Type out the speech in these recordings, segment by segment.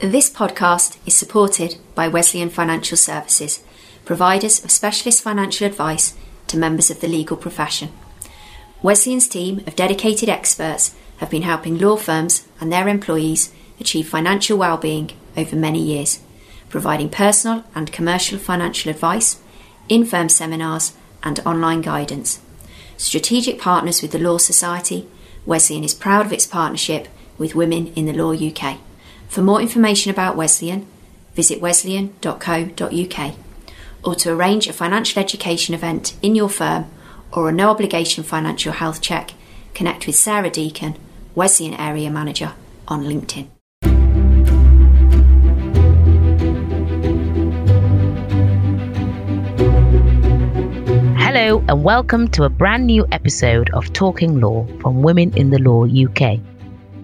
This podcast is supported by Wesleyan Financial Services, providers of specialist financial advice to members of the legal profession. Wesleyan's team of dedicated experts have been helping law firms and their employees achieve financial well-being over many years, providing personal and commercial financial advice, in-firm seminars and online guidance. Strategic partners with the Law Society, Wesleyan is proud of its partnership with Women in the Law UK. For more information about Wesleyan, visit wesleyan.co.uk or to arrange a financial education event in your firm or a no obligation financial health check, connect with Sarah Deacon, Wesleyan Area Manager, on LinkedIn. Hello, and welcome to a brand new episode of Talking Law from Women in the Law UK.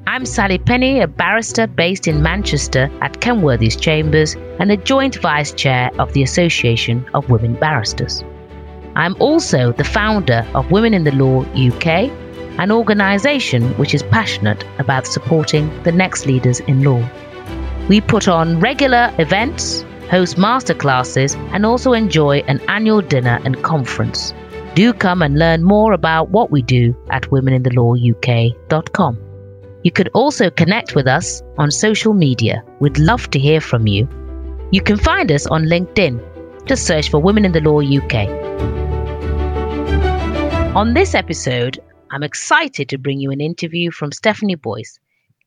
I'm Sally Penny, a barrister based in Manchester at Kenworthy's Chambers and the joint vice chair of the Association of Women Barristers. I'm also the founder of Women in the Law UK, an organisation which is passionate about supporting the next leaders in law. We put on regular events, host masterclasses, and also enjoy an annual dinner and conference. Do come and learn more about what we do at womeninthelawuk.com. You could also connect with us on social media. We'd love to hear from you. You can find us on LinkedIn. Just search for Women in the Law UK. On this episode, I'm excited to bring you an interview from Stephanie Boyce,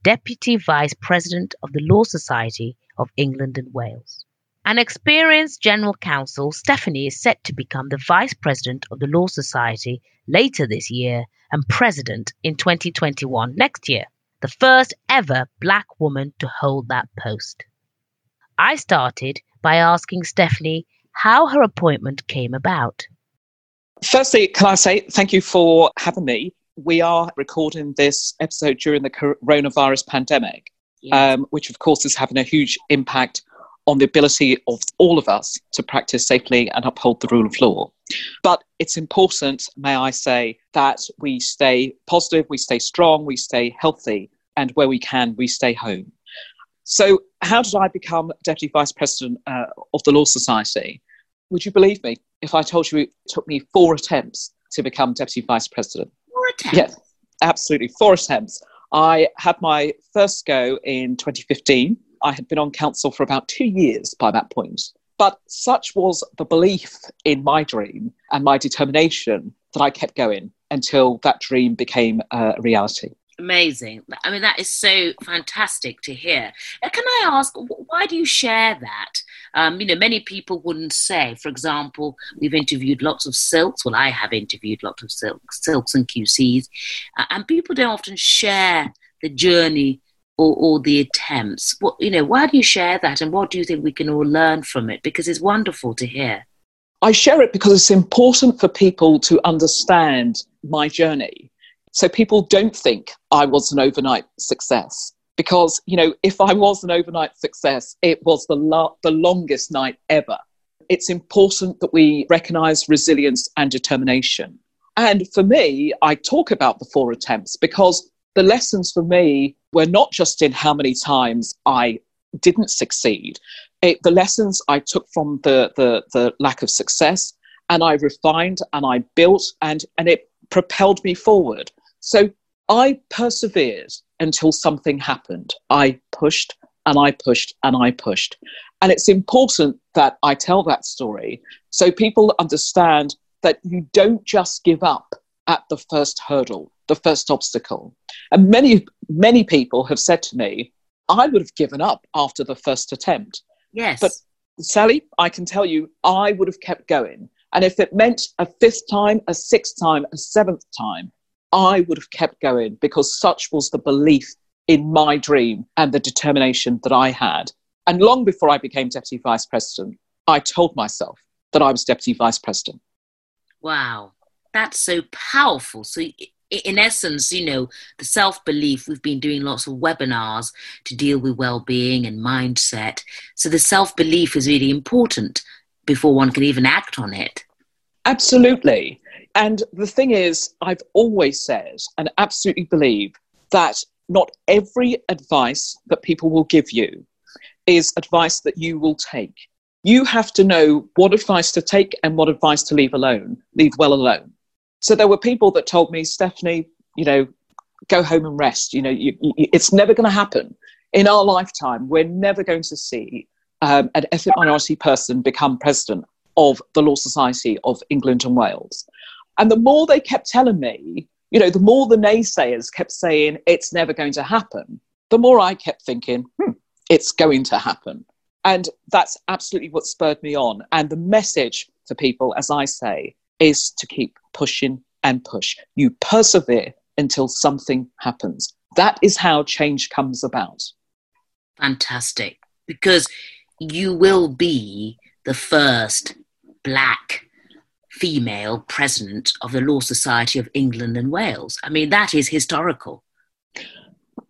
Deputy Vice President of the Law Society of England and Wales. An experienced General Counsel, Stephanie is set to become the Vice President of the Law Society later this year and President in 2021 next year the first ever black woman to hold that post. I started by asking Stephanie how her appointment came about. Firstly, can I say thank you for having me? We are recording this episode during the coronavirus pandemic, yes. um, which of course is having a huge impact on the ability of all of us to practice safely and uphold the rule of law. But it's important, may I say, that we stay positive, we stay strong, we stay healthy, and where we can, we stay home. So, how did I become Deputy Vice President uh, of the Law Society? Would you believe me if I told you it took me four attempts to become Deputy Vice President? Four attempts? Yes, absolutely. Four attempts. I had my first go in 2015 I had been on council for about two years by that point. But such was the belief in my dream and my determination that I kept going until that dream became a reality. Amazing. I mean, that is so fantastic to hear. Uh, can I ask, why do you share that? Um, you know, many people wouldn't say, for example, we've interviewed lots of silks. Well, I have interviewed lots of silks, silks and QCs, uh, and people don't often share the journey or, or the attempts? What, you know, why do you share that and what do you think we can all learn from it? Because it's wonderful to hear. I share it because it's important for people to understand my journey. So people don't think I was an overnight success. Because, you know, if I was an overnight success, it was the, lo- the longest night ever. It's important that we recognize resilience and determination. And for me, I talk about the four attempts because the lessons for me were not just in how many times I didn't succeed. It, the lessons I took from the, the, the lack of success and I refined and I built and, and it propelled me forward. So I persevered until something happened. I pushed and I pushed and I pushed. And it's important that I tell that story so people understand that you don't just give up at the first hurdle the first obstacle. And many, many people have said to me, I would have given up after the first attempt. Yes. But Sally, I can tell you, I would have kept going. And if it meant a fifth time, a sixth time, a seventh time, I would have kept going because such was the belief in my dream and the determination that I had. And long before I became Deputy Vice President, I told myself that I was Deputy Vice President. Wow, that's so powerful. So in essence, you know, the self belief, we've been doing lots of webinars to deal with well being and mindset. So the self belief is really important before one can even act on it. Absolutely. And the thing is, I've always said and absolutely believe that not every advice that people will give you is advice that you will take. You have to know what advice to take and what advice to leave alone, leave well alone. So there were people that told me, Stephanie, you know, go home and rest. You know, you, you, it's never going to happen in our lifetime. We're never going to see um, an ethnic minority person become president of the Law Society of England and Wales. And the more they kept telling me, you know, the more the naysayers kept saying it's never going to happen, the more I kept thinking, hmm, it's going to happen. And that's absolutely what spurred me on. And the message to people, as I say, is to keep pushing and push. You persevere until something happens. That is how change comes about. Fantastic. Because you will be the first black female president of the Law Society of England and Wales. I mean, that is historical.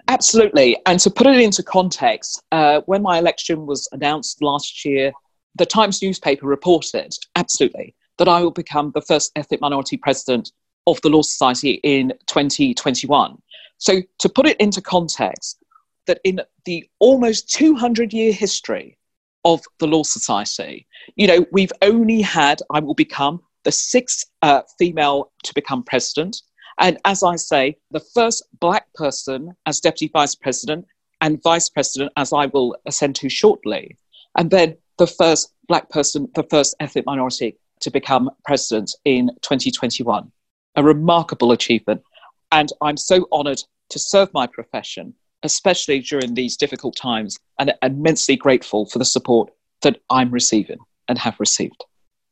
Absolutely. And to put it into context, uh, when my election was announced last year, the Times newspaper reported, absolutely, that I will become the first ethnic minority president of the Law Society in 2021. So, to put it into context, that in the almost 200 year history of the Law Society, you know, we've only had, I will become the sixth uh, female to become president. And as I say, the first black person as deputy vice president and vice president, as I will ascend to shortly. And then the first black person, the first ethnic minority to become president in 2021. A remarkable achievement. And I'm so honored to serve my profession, especially during these difficult times, and immensely grateful for the support that I'm receiving and have received.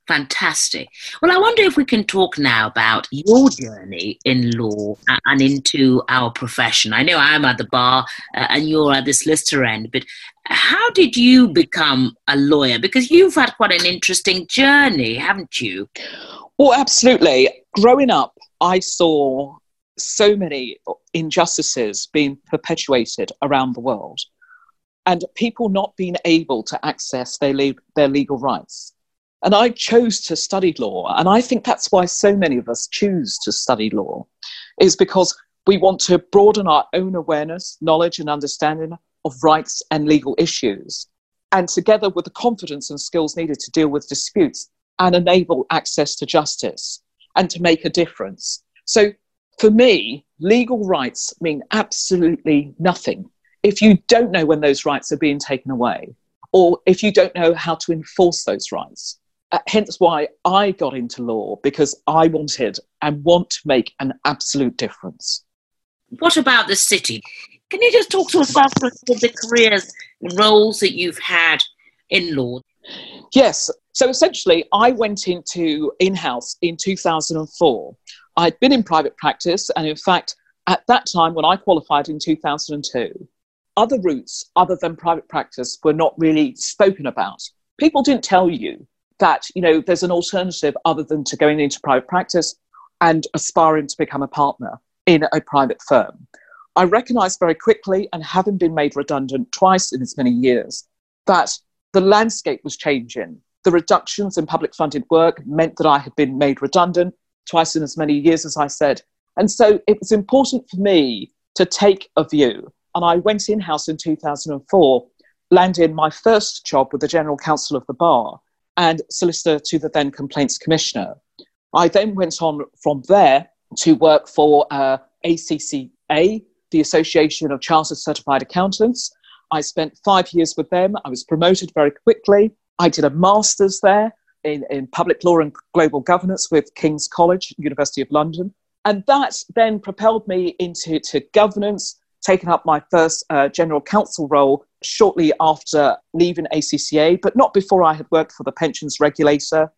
Fantastic. Well, I wonder if we can talk now about your journey in law and into our profession. I know I'm at the bar uh, and you're at the solicitor end, but how did you become a lawyer? Because you've had quite an interesting journey, haven't you? Well, absolutely. Growing up, I saw so many injustices being perpetuated around the world and people not being able to access their, le- their legal rights. And I chose to study law. And I think that's why so many of us choose to study law, is because we want to broaden our own awareness, knowledge, and understanding of rights and legal issues. And together with the confidence and skills needed to deal with disputes and enable access to justice and to make a difference. So for me, legal rights mean absolutely nothing if you don't know when those rights are being taken away or if you don't know how to enforce those rights. Uh, hence why I got into law because I wanted and want to make an absolute difference. What about the city? Can you just talk to us about the careers, and roles that you've had in law? Yes. So essentially, I went into in house in 2004. I'd been in private practice, and in fact, at that time when I qualified in 2002, other routes other than private practice were not really spoken about. People didn't tell you that you know there's an alternative other than to going into private practice and aspiring to become a partner in a private firm. I recognized very quickly, and having been made redundant twice in as many years, that the landscape was changing. The reductions in public funded work meant that I had been made redundant twice in as many years, as I said. And so it was important for me to take a view. And I went in house in 2004, landing my first job with the General Counsel of the Bar and solicitor to the then Complaints Commissioner. I then went on from there to work for uh, ACCA, the Association of Chartered Certified Accountants. I spent five years with them. I was promoted very quickly. I did a master's there in, in public law and global governance with King's College, University of London. And that then propelled me into to governance, taking up my first uh, general counsel role shortly after leaving ACCA, but not before I had worked for the pensions regulator.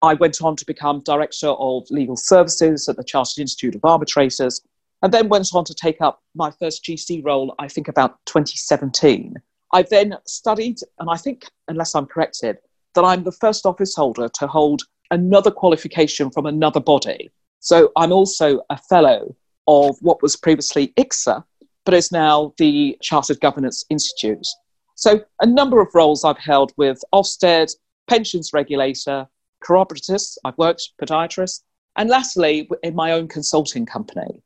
I went on to become director of legal services at the Chartered Institute of Arbitrators, and then went on to take up my first GC role, I think about 2017. I then studied, and I think, unless I'm corrected, that I'm the first office holder to hold another qualification from another body. So I'm also a fellow of what was previously ICSA, but is now the Chartered Governance Institute. So, a number of roles I've held with Ofsted, pensions regulator, corroborators, I've worked podiatrist, and lastly, in my own consulting company.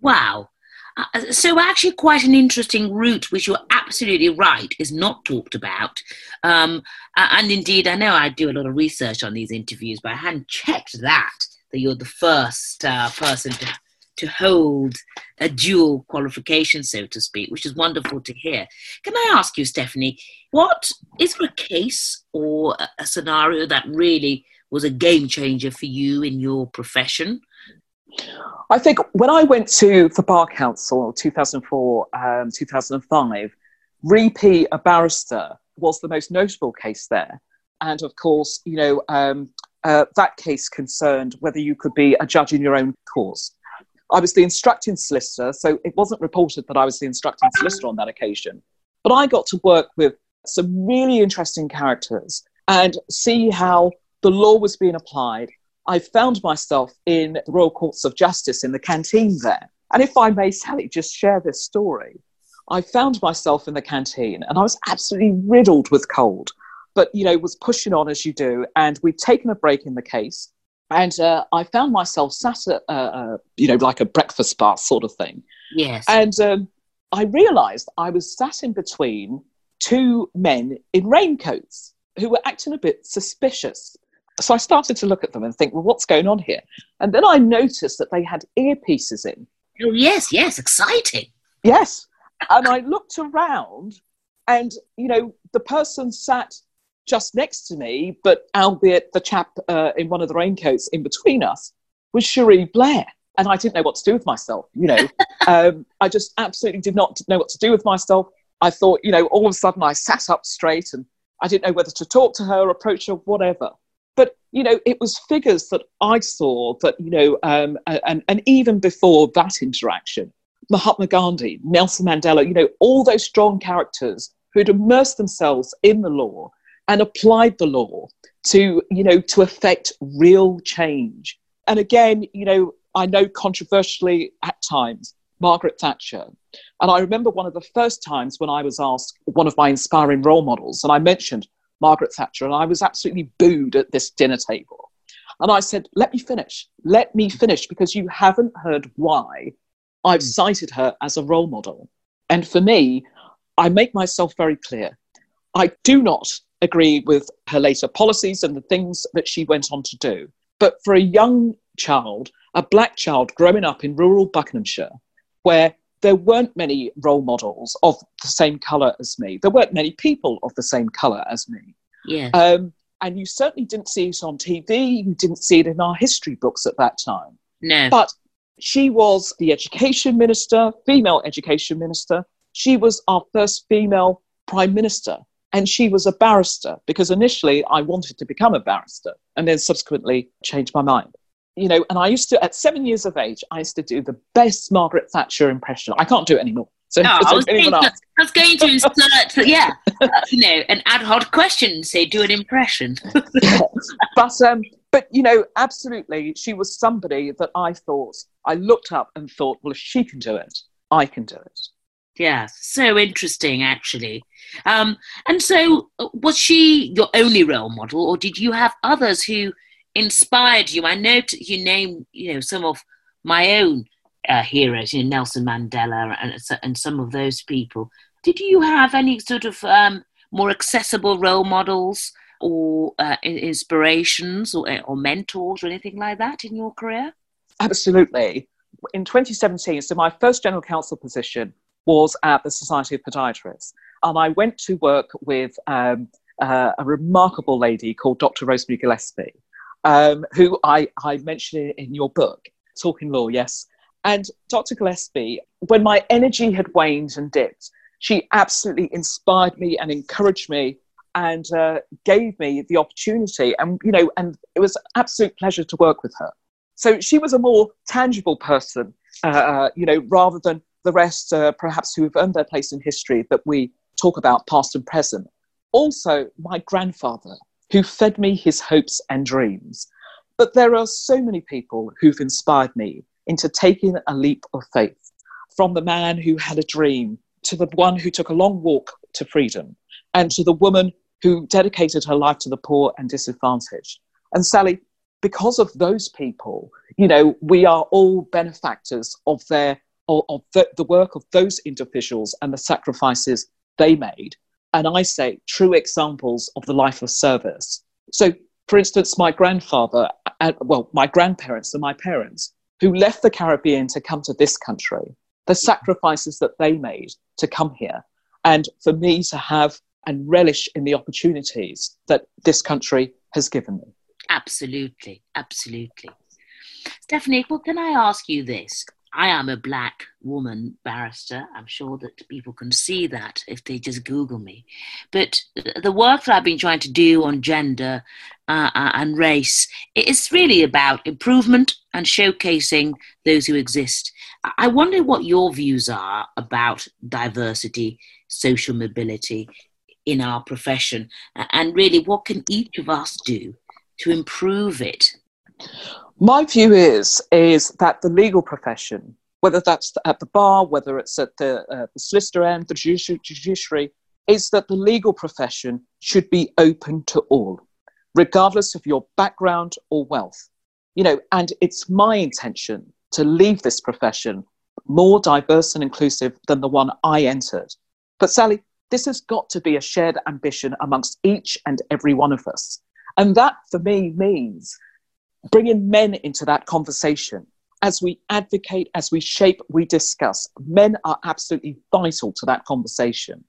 Wow. Uh, so, actually, quite an interesting route, which you're absolutely right, is not talked about. Um, and indeed, I know I do a lot of research on these interviews, but I hadn't checked that, that you're the first uh, person to, to hold a dual qualification, so to speak, which is wonderful to hear. Can I ask you, Stephanie, what is there a case or a, scenario that really was a game changer for you in your profession? I think when I went to the Bar Council 2004, um, 2005, Re P, a barrister, was the most notable case there. And of course, you know, um, uh, that case concerned whether you could be a judge in your own cause. I was the instructing solicitor, so it wasn't reported that I was the instructing solicitor on that occasion. But I got to work with some really interesting characters and see how the law was being applied I found myself in the Royal Courts of Justice in the canteen there. And if I may, Sally, just share this story. I found myself in the canteen and I was absolutely riddled with cold, but, you know, was pushing on as you do. And we'd taken a break in the case. And uh, I found myself sat at, uh, uh, you know, like a breakfast bar sort of thing. Yes. And um, I realized I was sat in between two men in raincoats who were acting a bit suspicious so I started to look at them and think, well, what's going on here? And then I noticed that they had earpieces in. Oh, yes, yes, exciting. Yes. And I looked around, and, you know, the person sat just next to me, but albeit the chap uh, in one of the raincoats in between us was Cherie Blair. And I didn't know what to do with myself, you know. um, I just absolutely did not know what to do with myself. I thought, you know, all of a sudden I sat up straight and I didn't know whether to talk to her, approach her, whatever. But you know, it was figures that I saw that you know, um, and and even before that interaction, Mahatma Gandhi, Nelson Mandela, you know, all those strong characters who'd immersed themselves in the law and applied the law to you know to affect real change. And again, you know, I know controversially at times, Margaret Thatcher. And I remember one of the first times when I was asked one of my inspiring role models, and I mentioned Margaret Thatcher, and I was absolutely booed at this dinner table. And I said, Let me finish. Let me finish, because you haven't heard why I've mm. cited her as a role model. And for me, I make myself very clear. I do not agree with her later policies and the things that she went on to do. But for a young child, a black child growing up in rural Buckinghamshire, where there weren't many role models of the same colour as me. There weren't many people of the same colour as me. Yeah. Um, and you certainly didn't see it on TV. You didn't see it in our history books at that time. No. But she was the education minister, female education minister. She was our first female prime minister. And she was a barrister because initially I wanted to become a barrister and then subsequently changed my mind you know, and I used to, at seven years of age, I used to do the best Margaret Thatcher impression. I can't do it anymore. So, no, I, was to, I, was going to insert, yeah, uh, you know, an ad hoc question, say, do an impression. but, um, but, you know, absolutely, she was somebody that I thought, I looked up and thought, well, if she can do it, I can do it. Yeah, so interesting, actually. Um, and so, uh, was she your only role model, or did you have others who inspired you? I know you name you know some of my own uh, heroes, you know Nelson Mandela and and some of those people. Did you have any sort of um, more accessible role models or uh, inspirations or, or mentors or anything like that in your career? Absolutely. In 2017, so my first general counsel position was at the Society of Podiatrists, and I went to work with um, uh, a remarkable lady called Dr. Rosemary Gillespie um, who I, I mentioned in your book, Talking Law, yes. And Dr. Gillespie, when my energy had waned and dipped, she absolutely inspired me and encouraged me and uh, gave me the opportunity. And, you know, and it was absolute pleasure to work with her. So she was a more tangible person, uh, uh you know, rather than the rest, uh, perhaps, who have earned their place in history that we talk about past and present. Also, my grandfather, who fed me his hopes and dreams. But there are so many people who've inspired me into taking a leap of faith, from the man who had a dream to the one who took a long walk to freedom, and to the woman who dedicated her life to the poor and disadvantaged. And Sally, because of those people, you know, we are all benefactors of their of, the, the work of those individuals and the sacrifices they made. And I say true examples of the life of service. So, for instance, my grandfather, uh, well, my grandparents and my parents, who left the Caribbean to come to this country, the sacrifices that they made to come here, and for me to have and relish in the opportunities that this country has given me. Absolutely, absolutely. Stephanie, well, can I ask you this? I am a black woman barrister. I'm sure that people can see that if they just Google me. But the work that I've been trying to do on gender uh, uh and race is really about improvement and showcasing those who exist. I wonder what your views are about diversity, social mobility in our profession, and really what can each of us do to improve it my view is is that the legal profession, whether that's at the bar, whether it's at the, uh, the solicitor end, the judiciary, is that the legal profession should be open to all, regardless of your background or wealth. You know, and it's my intention to leave this profession more diverse and inclusive than the one I entered. But Sally, this has got to be a shared ambition amongst each and every one of us. And that for me means bringing men into that conversation as we advocate, as we shape, we discuss. Men are absolutely vital to that conversation.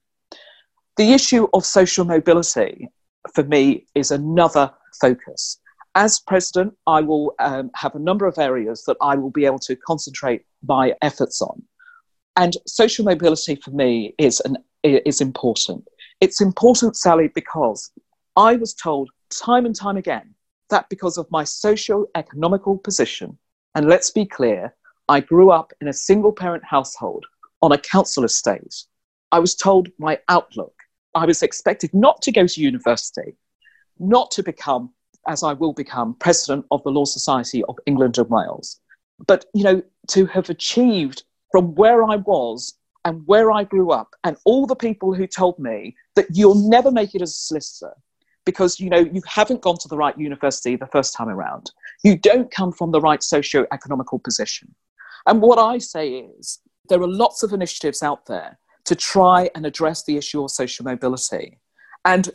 The issue of social mobility, for me, is another focus. As president, I will um, have a number of areas that I will be able to concentrate my efforts on. And social mobility for me is, an, is important. It's important, Sally, because I was told time and time again that because of my socio-economical position, and let's be clear, I grew up in a single parent household on a council estate. I was told my outlook. I was expected not to go to university, not to become, as I will become, president of the Law Society of England and Wales, but you know, to have achieved from where I was and where I grew up, and all the people who told me that you'll never make it as a solicitor, because you know you haven't gone to the right university the first time around. You don't come from the right socio-economical position. And what i say is there are lots of initiatives out there to try and address the issue of social mobility. And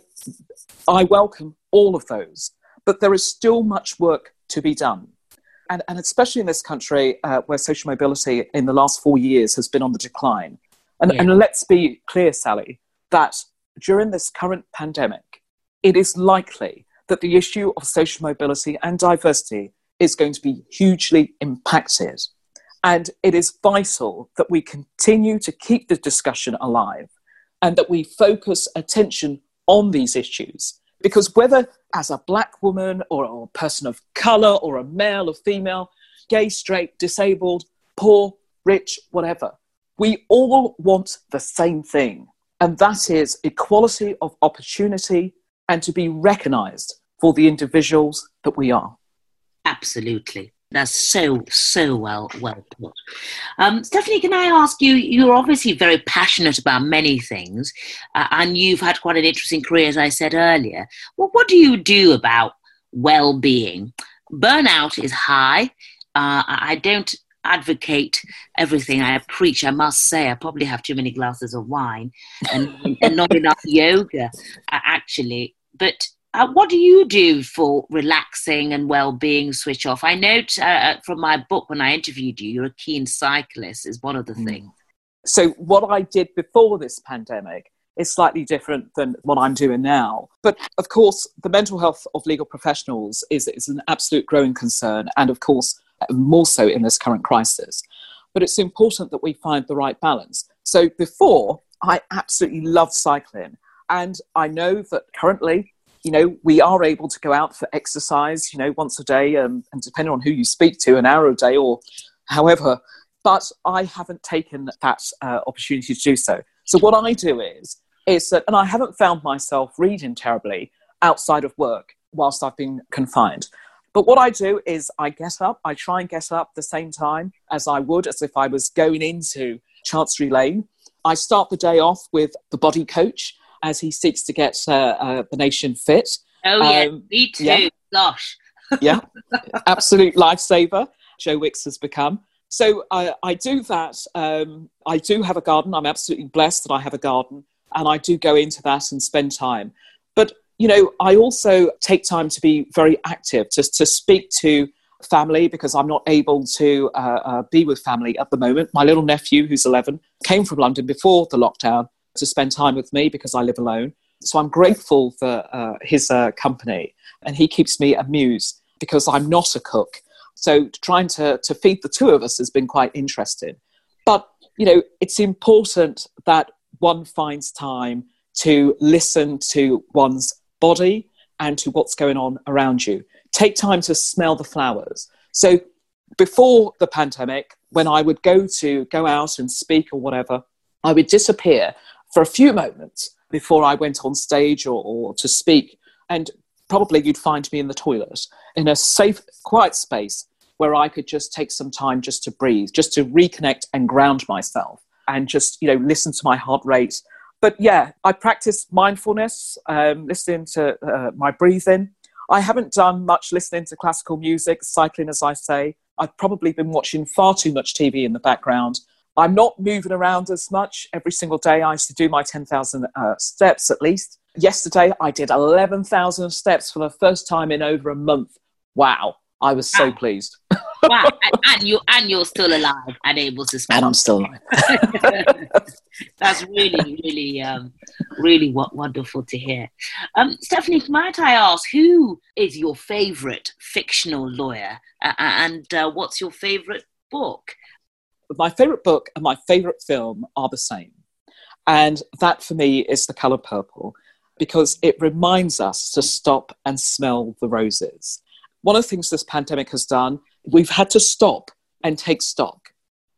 i welcome all of those but there is still much work to be done. And, and especially in this country uh, where social mobility in the last four years has been on the decline. And, yeah. and let's be clear sally that during this current pandemic it is likely that the issue of social mobility and diversity is going to be hugely impacted. And it is vital that we continue to keep the discussion alive and that we focus attention on these issues. Because whether as a black woman or a person of color or a male or female, gay, straight, disabled, poor, rich, whatever, we all want the same thing. And that is equality of opportunity and to be recognized for the individuals that we are. Absolutely. That's so so well well put. Um, Stephanie, can I ask you? You're obviously very passionate about many things, uh, and you've had quite an interesting career, as I said earlier. Well, what do you do about well-being? Burnout is high. Uh, I don't advocate everything I preach. I must say, I probably have too many glasses of wine and, and not enough yoga, actually. But uh, what do you do for relaxing and well-being switch off? I note uh, uh, from my book when i interviewed you you're a keen cyclist is one of the mm. things. So what i did before this pandemic is slightly different than what i'm doing now. But of course the mental health of legal professionals is, is an absolute growing concern and of course more so in this current crisis. But it's important that we find the right balance. So before i absolutely loved cycling and I know that currently, you know, we are able to go out for exercise, you know, once a day, um, and depending on who you speak to, an hour a day or however. But I haven't taken that uh, opportunity to do so. So what I do is, is that, and I haven't found myself reading terribly outside of work whilst I've been confined. But what I do is I get up, I try and get up the same time as I would as if I was going into Chancery Lane. I start the day off with the body coach, as he seeks to get uh, uh, the nation fit. Oh, yeah, um, me too. Yeah. Gosh. yeah, absolute lifesaver. Joe Wicks has become. So I, I do that. Um, I do have a garden. I'm absolutely blessed that I have a garden, and I do go into that and spend time. But you know, I also take time to be very active, to, to speak to family because I'm not able to uh, uh, be with family at the moment. My little nephew, who's 11, came from London before the lockdown to spend time with me because I live alone. So I'm grateful for uh, his uh, company, and he keeps me amused because I'm not a cook. So trying to, to feed the two of us has been quite interesting. But, you know, it's important that one finds time to listen to one's body and to what's going on around you. Take time to smell the flowers. So before the pandemic, when I would go to go out and speak or whatever, I would disappear for a few moments before I went on stage or, or to speak. And probably you'd find me in the toilet in a safe, quiet space where I could just take some time just to breathe, just to reconnect and ground myself and just, you know, listen to my heart rate. But yeah, I practice mindfulness, um, listening to uh, my breathing. I haven't done much listening to classical music, cycling, as I say. I've probably been watching far too much TV in the background. I'm not moving around as much every single day. I used to do my 10,000 uh, steps at least. Yesterday, I did 11,000 steps for the first time in over a month. Wow, I was so wow. pleased. wow, and, you and you're still alive and able to speak. And I'm still alive. That's really, really, um, really wonderful to hear. Um, Stephanie, might I ask, who is your favourite fictional lawyer, uh, and uh, what's your favourite book? My favorite book and my favorite film are the same. And that for me is The Color Purple because it reminds us to stop and smell the roses. One of the things this pandemic has done, we've had to stop and take stock.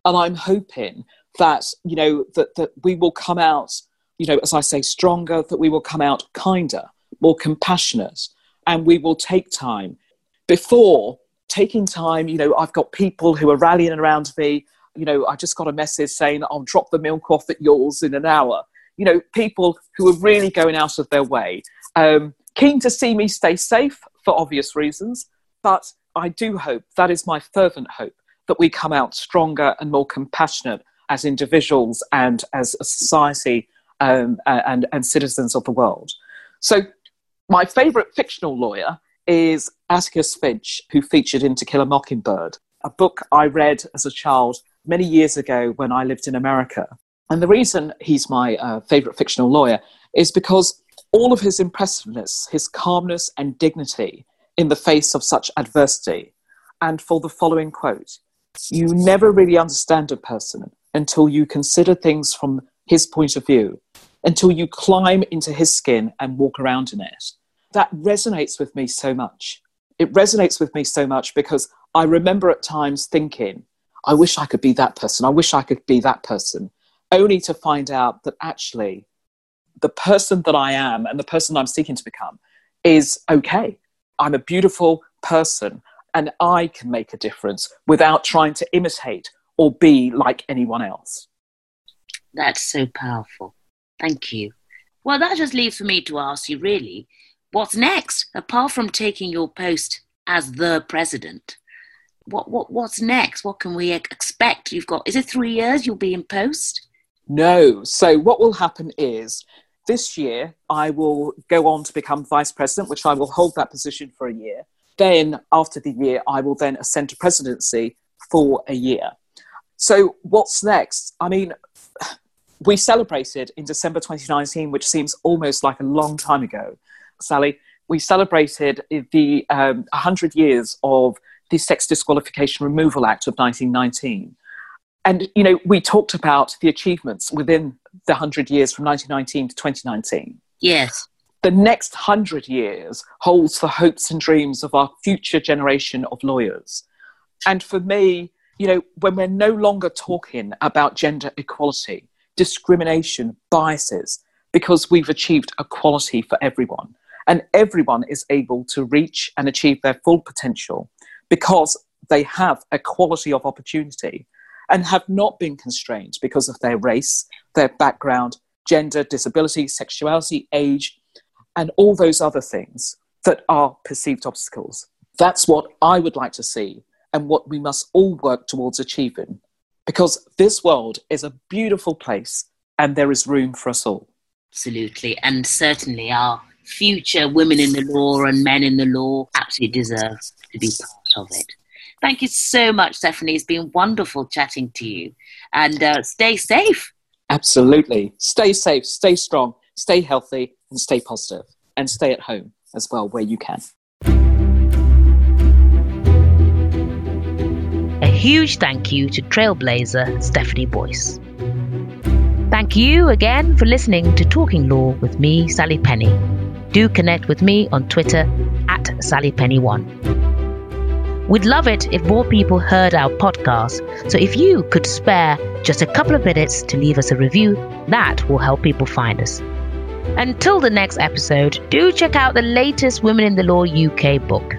And I'm hoping that, you know, that, that we will come out, you know, as I say, stronger, that we will come out kinder, more compassionate, and we will take time. Before taking time, you know, I've got people who are rallying around me you know, I just got a message saying I'll drop the milk off at yours in an hour. You know, people who are really going out of their way. Um, keen to see me stay safe for obvious reasons, but I do hope, that is my fervent hope, that we come out stronger and more compassionate as individuals and as a society um, and, and citizens of the world. So, my favourite fictional lawyer is Atticus Finch, who featured in To Kill a Mockingbird, a book I read as a child many years ago when I lived in America. And the reason he's my uh, favorite fictional lawyer is because all of his impressiveness, his calmness and dignity in the face of such adversity. And for the following quote You never really understand a person until you consider things from his point of view, until you climb into his skin and walk around in it. That resonates with me so much. It resonates with me so much because I remember at times thinking, I wish I could be that person. I wish I could be that person. Only to find out that actually the person that I am and the person I'm seeking to become is okay. I'm a beautiful person and I can make a difference without trying to imitate or be like anyone else. That's so powerful. Thank you. Well, that just leaves for me to ask you really what's next, apart from taking your post as the president? What what what's next? What can we expect? You've got is it three years you'll be in post? No. So what will happen is this year I will go on to become vice president, which I will hold that position for a year. Then after the year, I will then ascend to presidency for a year. So what's next? I mean, we celebrated in December 2019, which seems almost like a long time ago, Sally. We celebrated the um, 100 years of the Sex Disqualification Removal Act of 1919. And, you know, we talked about the achievements within the 100 years from 1919 to 2019. Yes. The next 100 years holds the hopes and dreams of our future generation of lawyers. And for me, you know, when we're no longer talking about gender equality, discrimination, biases, because we've achieved equality for everyone, and everyone is able to reach and achieve their full potential because they have equality of opportunity and have not been constrained because of their race, their background, gender, disability, sexuality, age, and all those other things that are perceived obstacles. That's what I would like to see and what we must all work towards achieving. Because this world is a beautiful place and there is room for us all. Absolutely. And certainly our future women in the law and men in the law absolutely deserve to be part of it. Thank you so much, Stephanie. It's been wonderful chatting to you. And uh, stay safe. Absolutely. Stay safe, stay strong, stay healthy, and stay positive. And stay at home as well where you can. A huge thank you to Trailblazer Stephanie Boyce. Thank you again for listening to Talking Law with me, Sally Penny. Do connect with me on Twitter at SallyPenny1. We'd love it if more people heard our podcast, so if you could spare just a couple of minutes to leave us a review, that will help people find us. Until the next episode, do check out the latest Women in the Law UK book.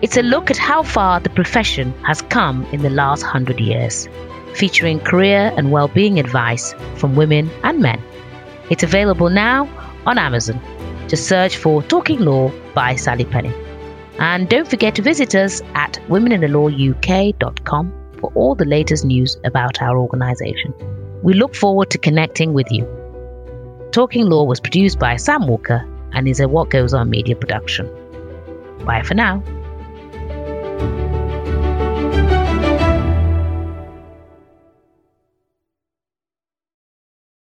It's a look at how far the profession has come in the last hundred years, featuring career and well-being advice from women and men. It's available now on Amazon. Just search for Talking Law by Sally Penny. And don't forget to visit us at womeninthelawuk.com for all the latest news about our organization. We look forward to connecting with you. Talking Law was produced by Sam Walker and is a What Goes On media production. Bye for now.